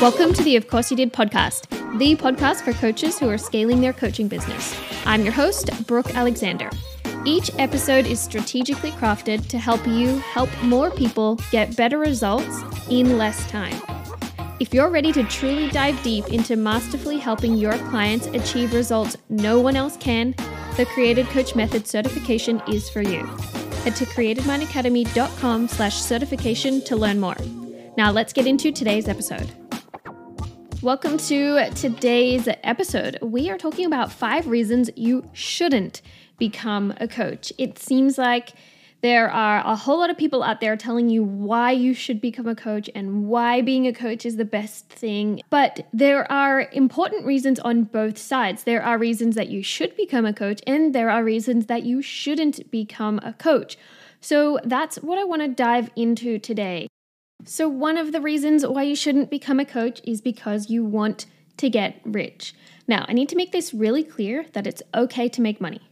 Welcome to the Of Course You Did podcast, the podcast for coaches who are scaling their coaching business. I'm your host, Brooke Alexander. Each episode is strategically crafted to help you help more people get better results in less time. If you're ready to truly dive deep into masterfully helping your clients achieve results no one else can, the Created Coach Method certification is for you. Head to createdmindacademy.com slash certification to learn more. Now let's get into today's episode. Welcome to today's episode. We are talking about five reasons you shouldn't become a coach. It seems like there are a whole lot of people out there telling you why you should become a coach and why being a coach is the best thing. But there are important reasons on both sides. There are reasons that you should become a coach, and there are reasons that you shouldn't become a coach. So that's what I want to dive into today. So, one of the reasons why you shouldn't become a coach is because you want to get rich. Now, I need to make this really clear that it's okay to make money.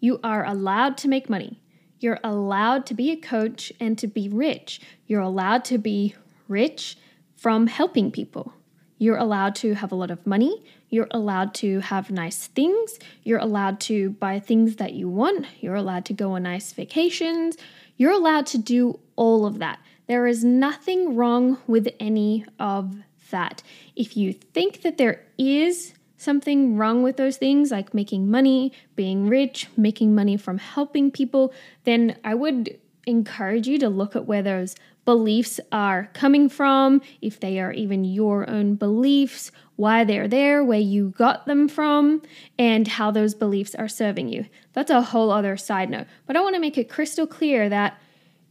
You are allowed to make money. You're allowed to be a coach and to be rich. You're allowed to be rich from helping people. You're allowed to have a lot of money. You're allowed to have nice things. You're allowed to buy things that you want. You're allowed to go on nice vacations. You're allowed to do all of that. There is nothing wrong with any of that. If you think that there is something wrong with those things, like making money, being rich, making money from helping people, then I would encourage you to look at where those beliefs are coming from, if they are even your own beliefs, why they're there, where you got them from, and how those beliefs are serving you. That's a whole other side note. But I want to make it crystal clear that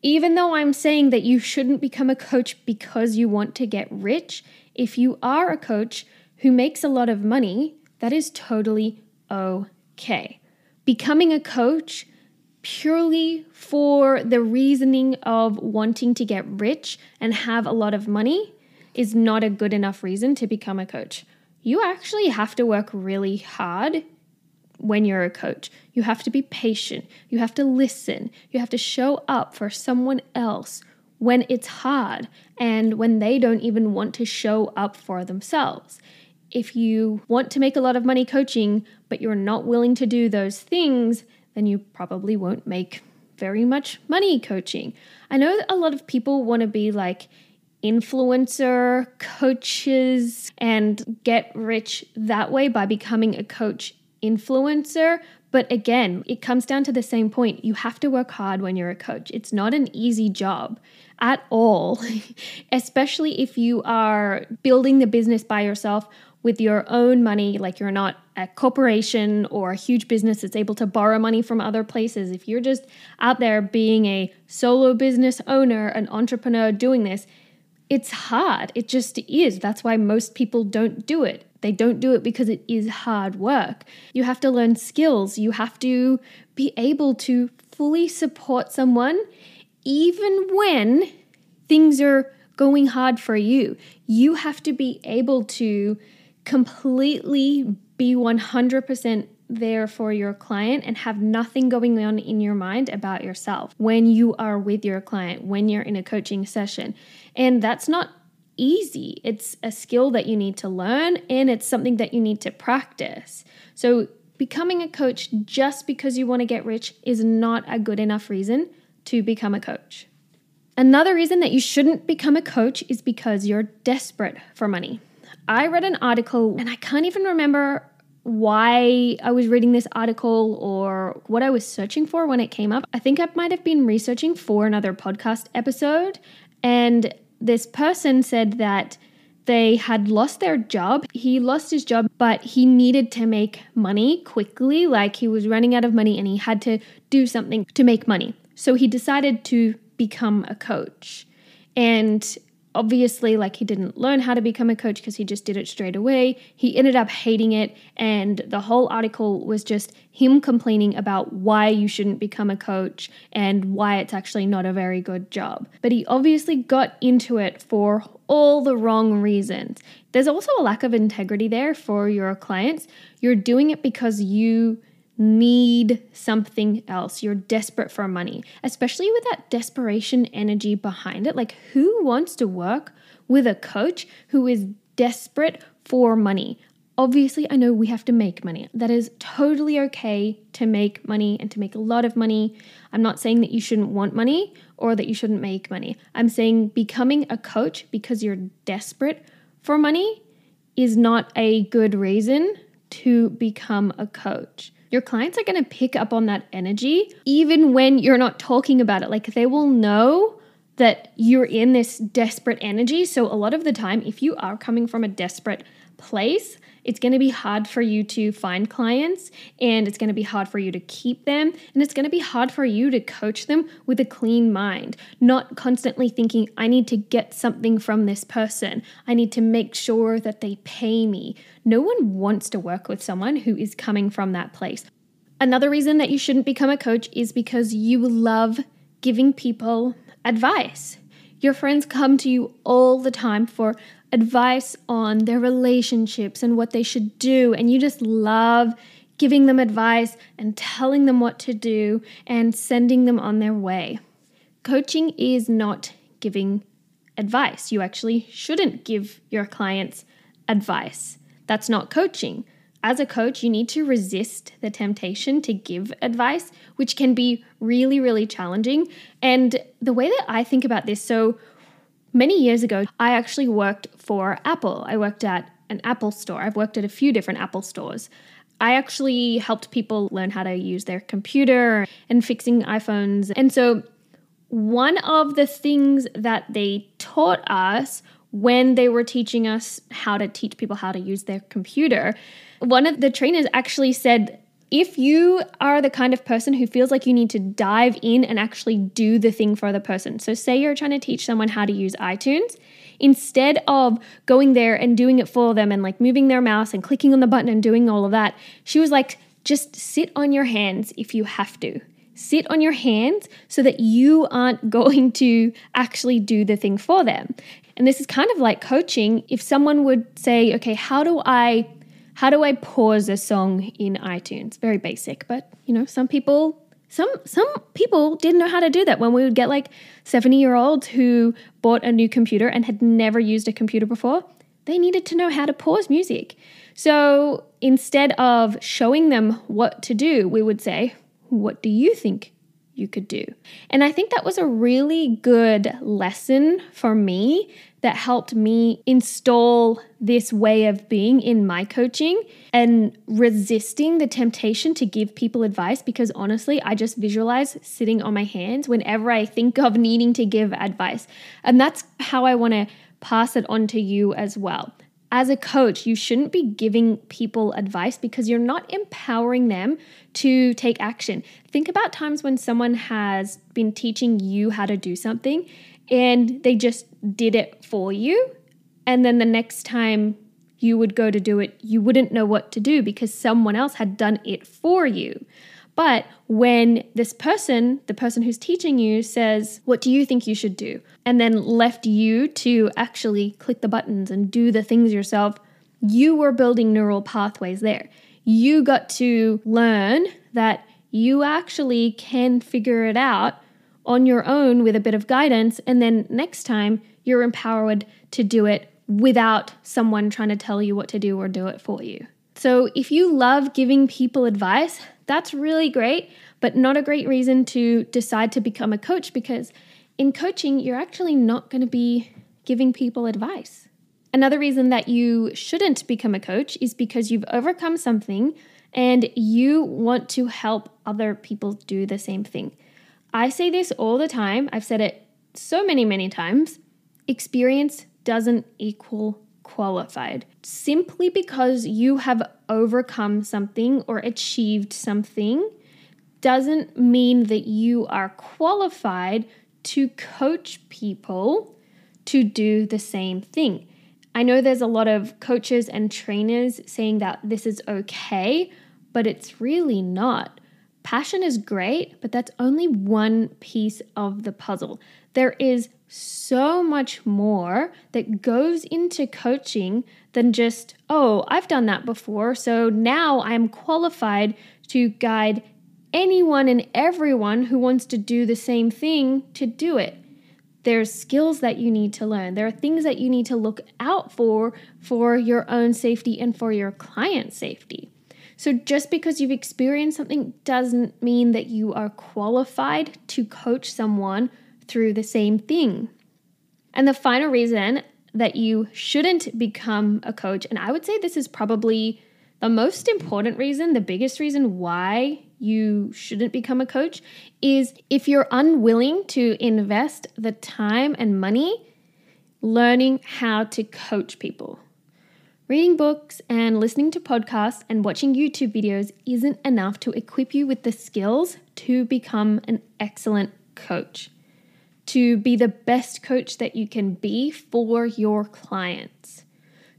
even though I'm saying that you shouldn't become a coach because you want to get rich, if you are a coach who makes a lot of money, that is totally okay. Becoming a coach purely for the reasoning of wanting to get rich and have a lot of money is not a good enough reason to become a coach. You actually have to work really hard when you're a coach. You have to be patient. You have to listen. You have to show up for someone else when it's hard and when they don't even want to show up for themselves. If you want to make a lot of money coaching, but you're not willing to do those things, then you probably won't make very much money coaching. I know a lot of people want to be like influencer coaches and get rich that way by becoming a coach influencer. But again, it comes down to the same point. You have to work hard when you're a coach. It's not an easy job at all, especially if you are building the business by yourself with your own money, like you're not a corporation or a huge business that's able to borrow money from other places. If you're just out there being a solo business owner, an entrepreneur doing this, it's hard. It just is. That's why most people don't do it. They don't do it because it is hard work. You have to learn skills. You have to be able to fully support someone even when things are going hard for you. You have to be able to completely be 100% there for your client and have nothing going on in your mind about yourself when you are with your client, when you're in a coaching session. And that's not easy. It's a skill that you need to learn and it's something that you need to practice. So, becoming a coach just because you want to get rich is not a good enough reason to become a coach. Another reason that you shouldn't become a coach is because you're desperate for money. I read an article and I can't even remember why I was reading this article or what I was searching for when it came up. I think I might have been researching for another podcast episode, and this person said that they had lost their job. He lost his job, but he needed to make money quickly. Like he was running out of money and he had to do something to make money. So he decided to become a coach. And obviously like he didn't learn how to become a coach because he just did it straight away. He ended up hating it and the whole article was just him complaining about why you shouldn't become a coach and why it's actually not a very good job. But he obviously got into it for all the wrong reasons. There's also a lack of integrity there for your clients. You're doing it because you need something else. You're desperate for money, especially with that desperation energy behind it. Like, who wants to work with a coach who is desperate for money? Obviously, I know we have to make money. That is totally okay to make money and to make a lot of money. I'm not saying that you shouldn't want money or that you shouldn't make money. I'm saying becoming a coach because you're desperate for money is not a good reason to become a coach. Your clients are going to pick up on that energy even when you're not talking about it. Like they will know that you're in this desperate energy. So, a lot of the time, if you are coming from a desperate place, it's going to be hard for you to find clients and it's going to be hard for you to keep them and it's going to be hard for you to coach them with a clean mind, not constantly thinking, I need to get something from this person. I need to make sure that they pay me. No one wants to work with someone who is coming from that place. Another reason that you shouldn't become a coach is because you love giving people advice. Your friends come to you all the time for advice on their relationships and what they should do, and you just love giving them advice and telling them what to do and sending them on their way. Coaching is not giving advice. You actually shouldn't give your clients advice. That's not coaching. As a coach, you need to resist the temptation to give advice, which can be really, really challenging. And the way that I think about this so, many years ago, I actually worked for Apple. I worked at an Apple store. I've worked at a few different Apple stores. I actually helped people learn how to use their computer and fixing iPhones. And so, one of the things that they taught us when they were teaching us how to teach people how to use their computer, one of the trainers actually said if you are the kind of person who feels like you need to dive in and actually do the thing for the person, so say you're trying to teach someone how to use iTunes, instead of going there and doing it for them and like moving their mouse and clicking on the button and doing all of that, she was like, just sit on your hands if you have to. Sit on your hands so that you aren't going to actually do the thing for them. And this is kind of like coaching. If someone would say, okay, how do I how do I pause a song in iTunes? Very basic, but you know, some people some some people didn't know how to do that when we would get like 70 year olds who bought a new computer and had never used a computer before they needed to know how to pause music so instead of showing them what to do we would say what do you think you could do. And I think that was a really good lesson for me that helped me install this way of being in my coaching and resisting the temptation to give people advice because honestly, I just visualize sitting on my hands whenever I think of needing to give advice. And that's how I want to pass it on to you as well as a coach, you shouldn't be giving people advice because you're not empowering them to take action. Think about times when someone has been teaching you how to do something and they just did it for you. And then the next time you would go to do it, you wouldn't know what to do because someone else had done it for you. But when this person, the person who's teaching you, says, What do you think you should do? and then left you to actually click the buttons and do the things yourself, you were building neural pathways there. You got to learn that you actually can figure it out on your own with a bit of guidance. And then next time, you're empowered to do it without someone trying to tell you what to do or do it for you. So, if you love giving people advice, that's really great, but not a great reason to decide to become a coach because in coaching, you're actually not going to be giving people advice. Another reason that you shouldn't become a coach is because you've overcome something and you want to help other people do the same thing. I say this all the time, I've said it so many, many times. Experience doesn't equal qualified. Simply because you have overcome something or achieved something doesn't mean that you are qualified to coach people to do the same thing. I know there's a lot of coaches and trainers saying that this is okay, but it's really not. Passion is great, but that's only one piece of the puzzle. There is so much more that goes into coaching than just, oh, I've done that before, so now I'm qualified to guide anyone and everyone who wants to do the same thing to do it. There's skills that you need to learn. There are things that you need to look out for for your own safety and for your client's safety. So, just because you've experienced something doesn't mean that you are qualified to coach someone through the same thing. And the final reason that you shouldn't become a coach, and I would say this is probably the most important reason, the biggest reason why you shouldn't become a coach, is if you're unwilling to invest the time and money learning how to coach people. Reading books and listening to podcasts and watching YouTube videos isn't enough to equip you with the skills to become an excellent coach, to be the best coach that you can be for your clients.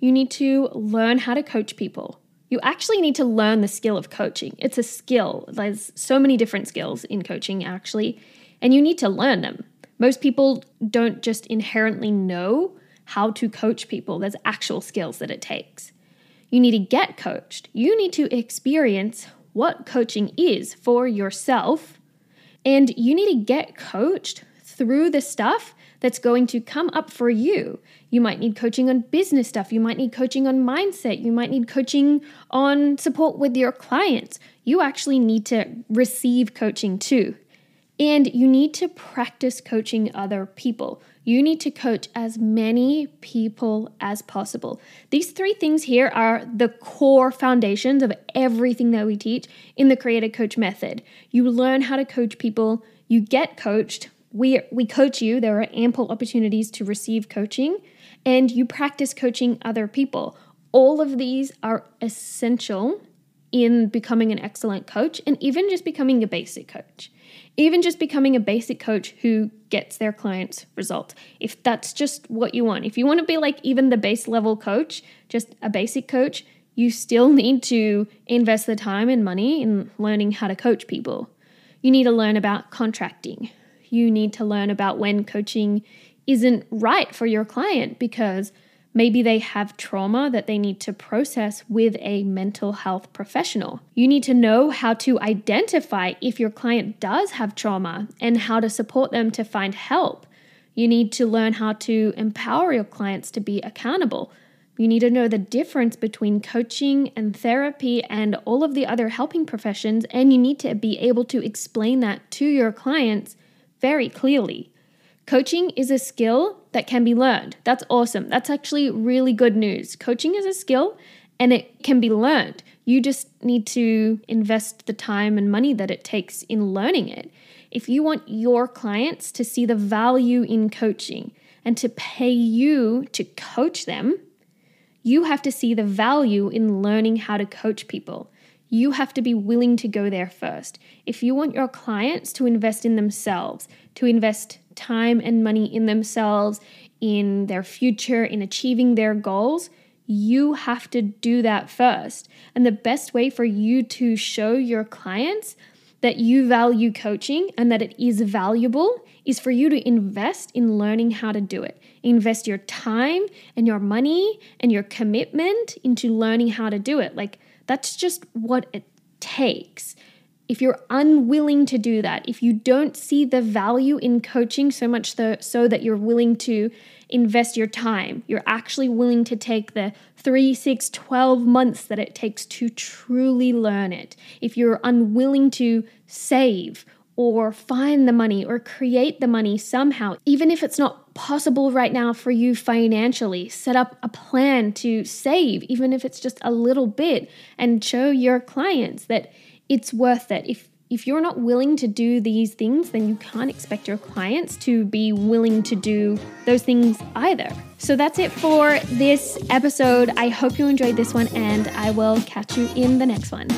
You need to learn how to coach people. You actually need to learn the skill of coaching. It's a skill. There's so many different skills in coaching, actually, and you need to learn them. Most people don't just inherently know how to coach people. There's actual skills that it takes. You need to get coached. You need to experience what coaching is for yourself. And you need to get coached through the stuff that's going to come up for you. You might need coaching on business stuff. You might need coaching on mindset. You might need coaching on support with your clients. You actually need to receive coaching too. And you need to practice coaching other people. You need to coach as many people as possible. These three things here are the core foundations of everything that we teach in the Creator Coach method. You learn how to coach people, you get coached. We, we coach you, there are ample opportunities to receive coaching, and you practice coaching other people. All of these are essential in becoming an excellent coach and even just becoming a basic coach even just becoming a basic coach who gets their clients results. If that's just what you want, if you want to be like even the base level coach, just a basic coach, you still need to invest the time and money in learning how to coach people. You need to learn about contracting. You need to learn about when coaching isn't right for your client because Maybe they have trauma that they need to process with a mental health professional. You need to know how to identify if your client does have trauma and how to support them to find help. You need to learn how to empower your clients to be accountable. You need to know the difference between coaching and therapy and all of the other helping professions, and you need to be able to explain that to your clients very clearly. Coaching is a skill that can be learned. That's awesome. That's actually really good news. Coaching is a skill and it can be learned. You just need to invest the time and money that it takes in learning it. If you want your clients to see the value in coaching and to pay you to coach them, you have to see the value in learning how to coach people. You have to be willing to go there first. If you want your clients to invest in themselves, to invest time and money in themselves, in their future, in achieving their goals, you have to do that first. And the best way for you to show your clients that you value coaching and that it is valuable is for you to invest in learning how to do it. Invest your time and your money and your commitment into learning how to do it. Like, that's just what it takes. If you're unwilling to do that, if you don't see the value in coaching so much the, so that you're willing to invest your time, you're actually willing to take the three, six, 12 months that it takes to truly learn it, if you're unwilling to save or find the money or create the money somehow, even if it's not possible right now for you financially, set up a plan to save, even if it's just a little bit, and show your clients that it's worth it. If if you're not willing to do these things, then you can't expect your clients to be willing to do those things either. So that's it for this episode. I hope you enjoyed this one, and I will catch you in the next one.